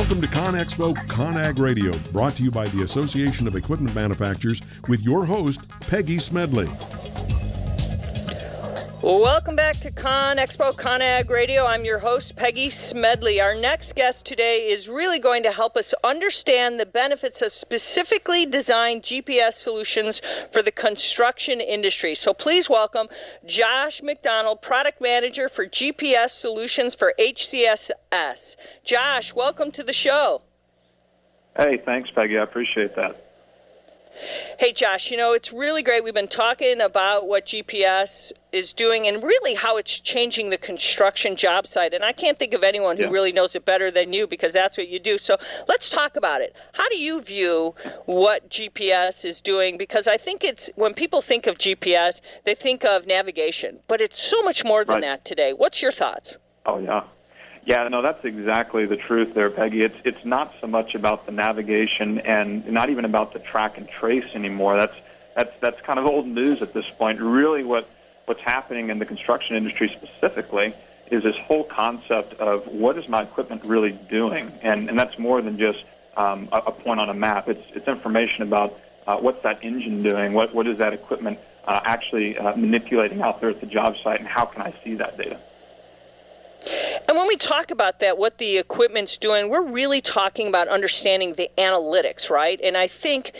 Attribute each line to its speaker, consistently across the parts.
Speaker 1: Welcome to ConExpo ConAg Radio, brought to you by the Association of Equipment Manufacturers with your host, Peggy Smedley.
Speaker 2: Welcome back to Con Expo ConAg Radio. I'm your host, Peggy Smedley. Our next guest today is really going to help us understand the benefits of specifically designed GPS solutions for the construction industry. So please welcome Josh McDonald, Product Manager for GPS Solutions for HCSS. Josh, welcome to the show.
Speaker 3: Hey, thanks, Peggy. I appreciate that.
Speaker 2: Hey, Josh, you know, it's really great. We've been talking about what GPS is doing and really how it's changing the construction job site. And I can't think of anyone who
Speaker 3: Yeah.
Speaker 2: really knows it better than you because that's what you do. So let's talk about it. How do you view what GPS is doing? Because I think it's when people think of GPS, they think of navigation, but it's so much more than
Speaker 3: Right.
Speaker 2: that today. What's your thoughts?
Speaker 3: Oh yeah, yeah. No, that's exactly the truth there, Peggy. It's it's not so much about the navigation and not even about the track and trace anymore. That's that's that's kind of old news at this point. Really, what what's happening in the construction industry specifically is this whole concept of what is my equipment really doing, and and that's more than just um, a, a point on a map. It's it's information about uh, what's that engine doing, what what is that equipment uh, actually uh, manipulating out there at the job site, and how can I see that data?
Speaker 2: And when we talk about that, what the equipment's doing, we're really talking about understanding the analytics, right? And I think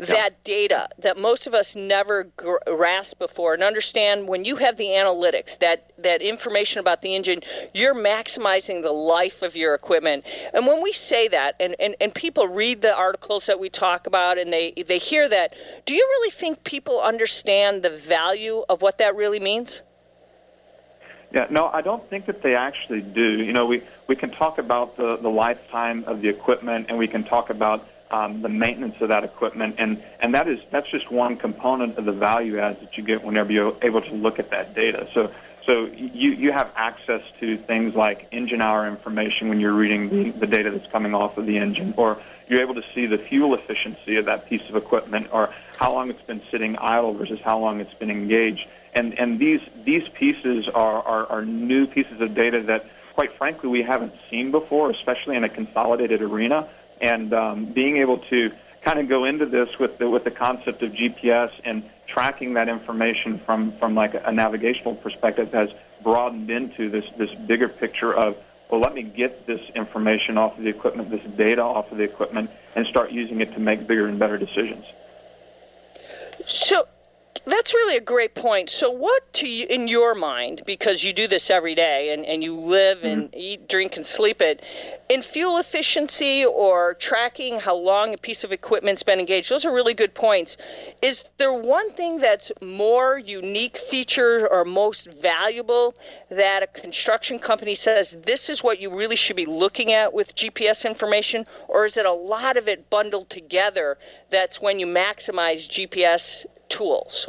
Speaker 2: that data that most of us never grasp before and understand when you have the analytics, that, that information about the engine, you're maximizing the life of your equipment. And when we say that, and, and, and people read the articles that we talk about and they, they hear that, do you really think people understand the value of what that really means?
Speaker 3: Yeah, no, I don't think that they actually do. You know, we, we can talk about the, the lifetime of the equipment and we can talk about um, the maintenance of that equipment, and, and that is that's just one component of the value adds that you get whenever you're able to look at that data. So so you, you have access to things like engine hour information when you're reading the, the data that's coming off of the engine, or you're able to see the fuel efficiency of that piece of equipment, or how long it's been sitting idle versus how long it's been engaged. And, and these, these pieces are, are, are new pieces of data that, quite frankly, we haven't seen before, especially in a consolidated arena. And um, being able to kind of go into this with the, with the concept of GPS and tracking that information from, from like a navigational perspective has broadened into this, this bigger picture of, well, let me get this information off of the equipment, this data off of the equipment, and start using it to make bigger and better decisions.
Speaker 2: So that's really a great point. So, what to you, in your mind, because you do this every day and, and you live and mm-hmm. eat, drink, and sleep it, in fuel efficiency or tracking how long a piece of equipment's been engaged, those are really good points. Is there one thing that's more unique feature or most valuable that a construction company says this is what you really should be looking at with GPS information, or is it a lot of it bundled together that's when you maximize GPS tools?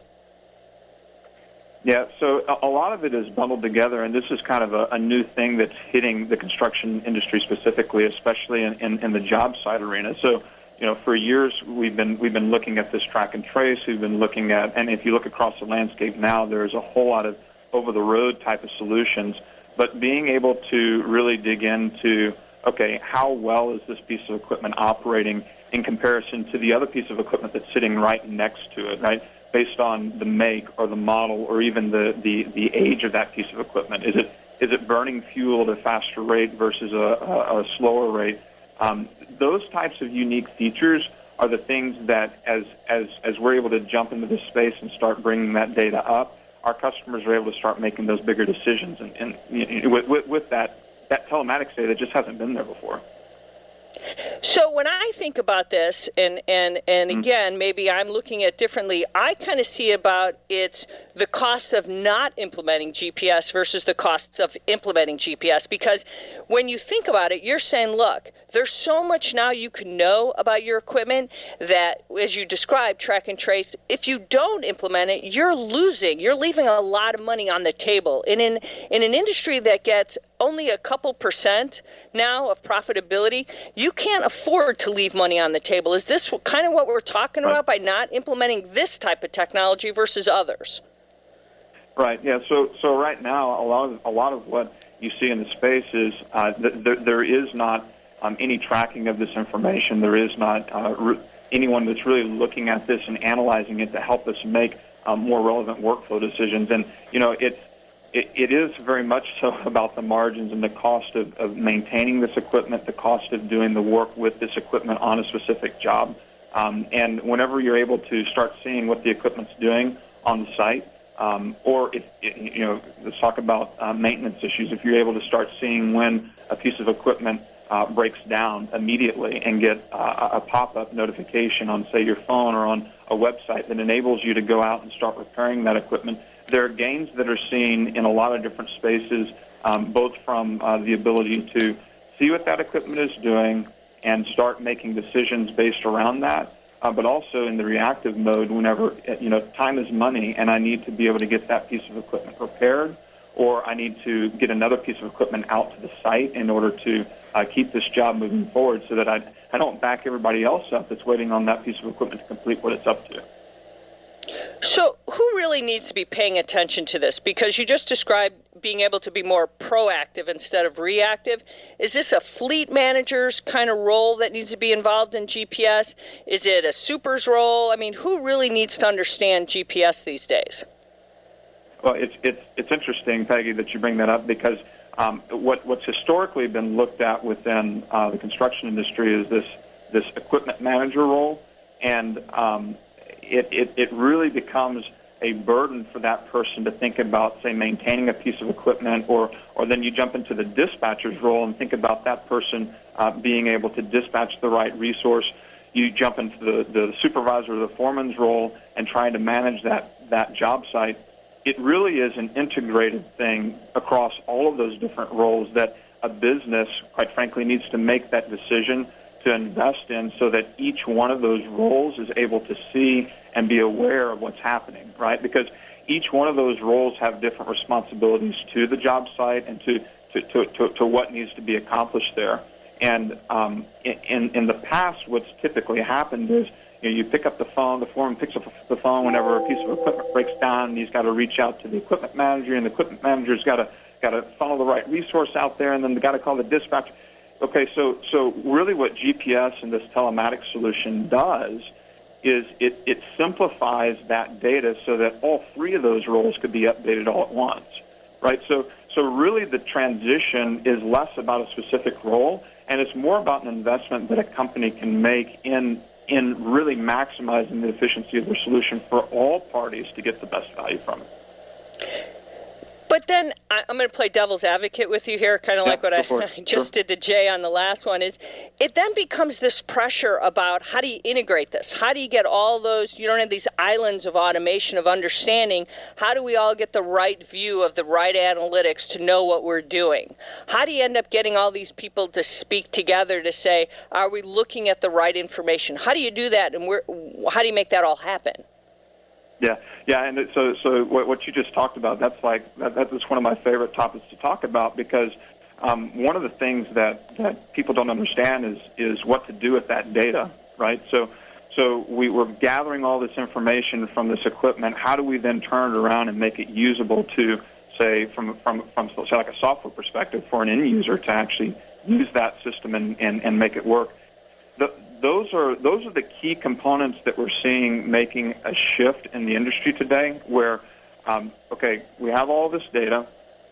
Speaker 3: Yeah, so a, lot of it is bundled together, and this is kind of a, a new thing that's hitting the construction industry specifically, especially in, in, in the job site arena. So, you know, for years we've been we've been looking at this track and trace. We've been looking at, and if you look across the landscape now, there's a whole lot of over-the-road type of solutions. But being able to really dig into, okay, how well is this piece of equipment operating in comparison to the other piece of equipment that's sitting right next to it, right? Based on the make or the model or even the, the, the age of that piece of equipment. Is it is it burning fuel at a faster rate versus a, a, a slower rate? Um, those types of unique features are the things that as, as, as we're able to jump into this space and start bringing that data up, our customers are able to start making those bigger decisions. And, and you know, with, with, with that, that telematics data just hasn't been there before.
Speaker 2: So when I think about this, and and and
Speaker 3: Mm-hmm.
Speaker 2: again, maybe I'm looking at differently. I kind of see about it's the costs of not implementing GPS versus the costs of implementing GPS. Because when you think about it, you're saying, look, there's so much now you can know about your equipment that, as you described, track and trace. If you don't implement it, you're losing. You're leaving a lot of money on the table. And in in an industry that gets only a couple percent now of profitability, you can't afford to leave money on the table. Is this kind of what we're talking about by not implementing this type of technology versus others?
Speaker 3: Right. Yeah. So so right now, a lot of a lot of what you see in the space is uh, th- there, there is not um, any tracking of this information. There is not uh, re- anyone that's really looking at this and analyzing it to help us make um, more relevant workflow decisions. And you know, it's it, it is very much so about the margins and the cost of, of maintaining this equipment, the cost of doing the work with this equipment on a specific job. Um, and whenever you're able to start seeing what the equipment's doing on the site, um, or if you know, let's talk about uh, maintenance issues. If you're able to start seeing when a piece of equipment uh, breaks down immediately and get uh, a pop-up notification on, say, your phone or on a website that enables you to go out and start repairing that equipment, there are gains that are seen in a lot of different spaces, um, both from uh, the ability to see what that equipment is doing and start making decisions based around that, uh, but also in the reactive mode whenever, uh, you know, time is money and I need to be able to get that piece of equipment repaired or I need to get another piece of equipment out to the site in order to uh, keep this job moving forward so that I, I don't back everybody else up that's waiting on that piece of equipment to complete what it's up to.
Speaker 2: So, who really needs to be paying attention to this? Because you just described being able to be more proactive instead of reactive. Is this a fleet manager's kind of role that needs to be involved in GPS? Is it a super's role? I mean, who really needs to understand GPS these days?
Speaker 3: Well, it's it's it's interesting, Peggy, that you bring that up because um, what what's historically been looked at within uh, the construction industry is this this equipment manager role, and um, it, it, it really becomes a burden for that person to think about, say, maintaining a piece of equipment, or, or then you jump into the dispatcher's role and think about that person uh, being able to dispatch the right resource. You jump into the, the supervisor or the foreman's role and trying to manage that, that job site. It really is an integrated thing across all of those different roles that a business, quite frankly, needs to make that decision to invest in so that each one of those roles is able to see and be aware of what's happening, right? Because each one of those roles have different responsibilities to the job site and to, to, to, to, to what needs to be accomplished there. And um, in, in the past, what's typically happened is you, know, you pick up the phone, the foreman picks up the phone whenever a piece of equipment breaks down, and he's got to reach out to the equipment manager, and the equipment manager's got to got to funnel the right resource out there, and then they got to call the dispatcher. Okay, so so really, what GPS and this telematics solution does is it, it simplifies that data so that all three of those roles could be updated all at once, right? So, so really the transition is less about a specific role and it's more about an investment that a company can make in, in really maximizing the efficiency of their solution for all parties to get the best value from it.
Speaker 2: Then I, am going to play devil's advocate with you here, kind of yeah, like what I, I just sure. did to Jay on the last one. Is it then becomes this pressure about how do you integrate this? How do you get all those? You don't have these islands of automation of understanding. How do we all get the right view of the right analytics to know what we're doing? How do you end up getting all these people to speak together to say, are we looking at the right information? How do you do that, and where, how do you make that all happen?
Speaker 3: Yeah, yeah, and so so what, what you just talked about that's like that, that's one of my favorite topics to talk about because um, one of the things that that people don't understand is is what to do with that data, right? So so we were gathering all this information from this equipment. How do we then turn it around and make it usable to say from from from say like a software perspective for an end user to actually use that system and and, and make it work? The, those are those are the key components that we're seeing making a shift in the industry today. Where, um, okay, we have all this data.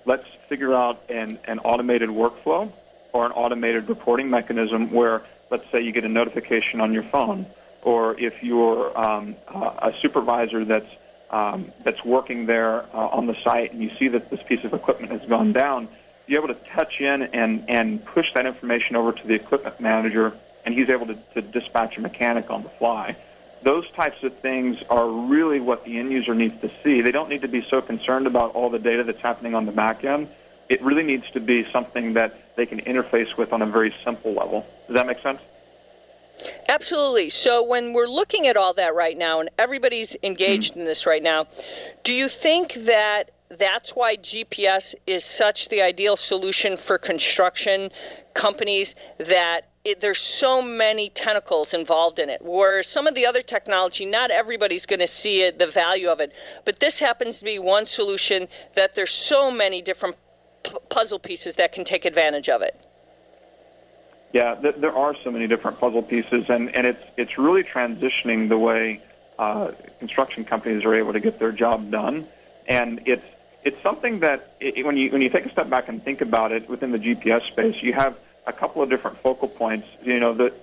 Speaker 3: Let's figure out an, an automated workflow or an automated reporting mechanism where, let's say, you get a notification on your phone, or if you're um, a supervisor that's um, that's working there uh, on the site and you see that this piece of equipment has gone down, you're able to touch in and, and push that information over to the equipment manager and he's able to, to dispatch a mechanic on the fly. Those types of things are really what the end user needs to see. They don't need to be so concerned about all the data that's happening on the back end. It really needs to be something that they can interface with on a very simple level. Does that make sense?
Speaker 2: Absolutely. So when we're looking at all that right now, and everybody's engaged mm-hmm. in this right now, do you think that that's why GPS is such the ideal solution for construction companies that it, there's so many tentacles involved in it. Where some of the other technology, not everybody's going to see it, the value of it. But this happens to be one solution that there's so many different p- puzzle pieces that can take advantage of it.
Speaker 3: Yeah, th- there are so many different puzzle pieces, and, and it's it's really transitioning the way uh, construction companies are able to get their job done, and it's it's something that it, when you when you take a step back and think about it within the GPS space, you have a couple of different focal points. You know, the,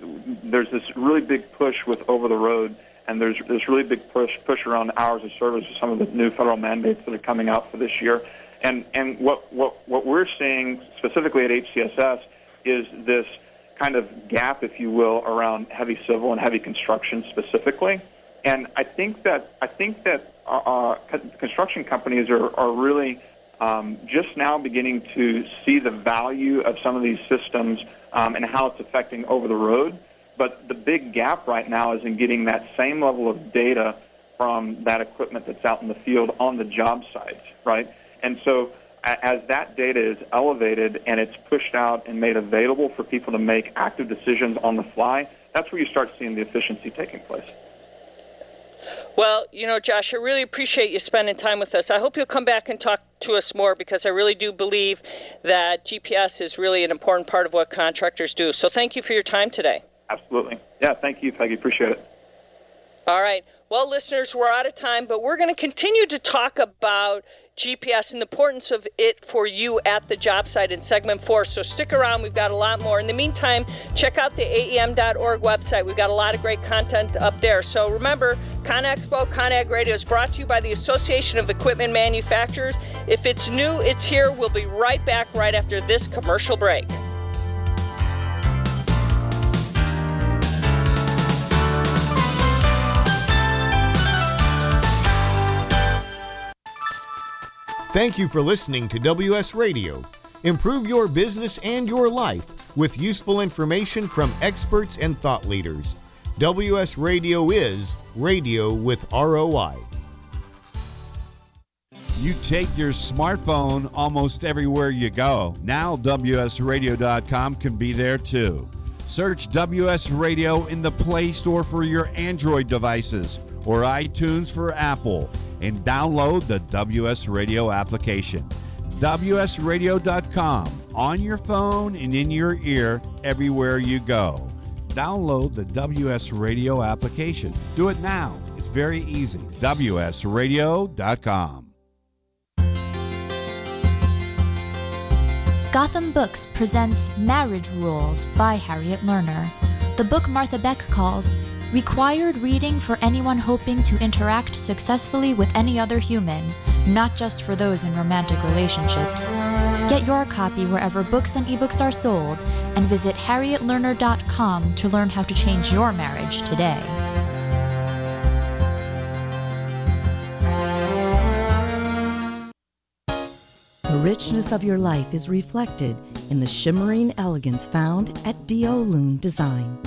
Speaker 3: there's this really big push with over the road, and there's this really big push push around hours of service with some of the new federal mandates that are coming out for this year. And and what what what we're seeing specifically at HCSS is this kind of gap, if you will, around heavy civil and heavy construction specifically. And I think that I think that uh, uh construction companies are, are really um, just now beginning to see the value of some of these systems um, and how it's affecting over the road. But the big gap right now is in getting that same level of data from that equipment that's out in the field on the job sites, right? And so as that data is elevated and it's pushed out and made available for people to make active decisions on the fly, that's where you start seeing the efficiency taking place.
Speaker 2: Well, you know, Josh, I really appreciate you spending time with us. I hope you'll come back and talk to us more because I really do believe that GPS is really an important part of what contractors do. So thank you for your time today.
Speaker 3: Absolutely. Yeah, thank you, Peggy. Appreciate it.
Speaker 2: All right. Well, listeners, we're out of time, but we're going to continue to talk about GPS and the importance of it for you at the job site in segment four. So stick around, we've got a lot more. In the meantime, check out the AEM.org website. We've got a lot of great content up there. So remember, ConExpo, ConAg Radio is brought to you by the Association of Equipment Manufacturers. If it's new, it's here. We'll be right back right after this commercial break.
Speaker 4: Thank you for listening to WS Radio. Improve your business and your life with useful information from experts and thought leaders. WS Radio is radio with ROI.
Speaker 5: You take your smartphone almost everywhere you go. Now, WSRadio.com can be there too. Search WS Radio in the Play Store for your Android devices or iTunes for Apple and download the WS Radio application. WSRadio.com on your phone and in your ear everywhere you go. Download the WS Radio application. Do it now. It's very easy. WSRadio.com.
Speaker 6: Gotham Books presents Marriage Rules by Harriet Lerner. The book Martha Beck calls Required reading for anyone hoping to interact successfully with any other human, not just for those in romantic relationships. Get your copy wherever books and ebooks are sold, and visit harrietlerner.com to learn how to change your marriage today.
Speaker 7: The richness of your life is reflected in the shimmering elegance found at Diolun Design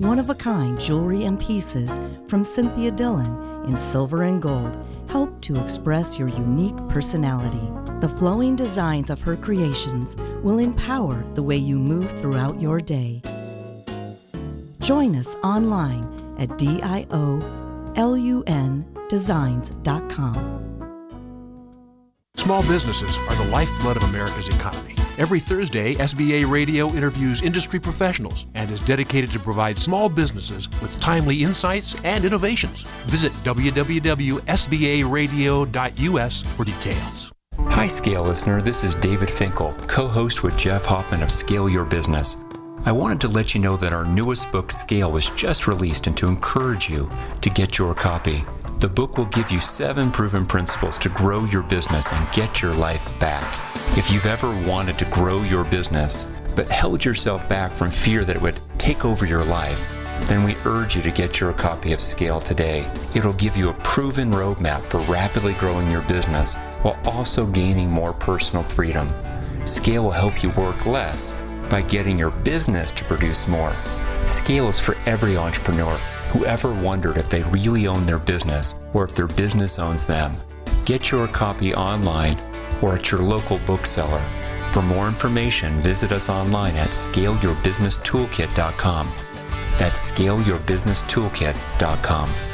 Speaker 7: one of a kind jewelry and pieces from Cynthia Dillon in silver and gold help to express your unique personality. The flowing designs of her creations will empower the way you move throughout your day. Join us online at DIOLUNdesigns.com.
Speaker 8: Small businesses are the lifeblood of America's economy. Every Thursday, SBA Radio interviews industry professionals and is dedicated to provide small businesses with timely insights and innovations. Visit www.sbaradio.us for details.
Speaker 9: Hi, Scale listener. This is David Finkel, co host with Jeff Hoffman of Scale Your Business. I wanted to let you know that our newest book, Scale, was just released and to encourage you to get your copy. The book will give you seven proven principles to grow your business and get your life back. If you've ever wanted to grow your business, but held yourself back from fear that it would take over your life, then we urge you to get your copy of Scale today. It'll give you a proven roadmap for rapidly growing your business while also gaining more personal freedom. Scale will help you work less by getting your business to produce more. Scale is for every entrepreneur who ever wondered if they really own their business or if their business owns them. Get your copy online or at your local bookseller. For more information, visit us online at scaleyourbusinesstoolkit.com. That's scaleyourbusinesstoolkit.com.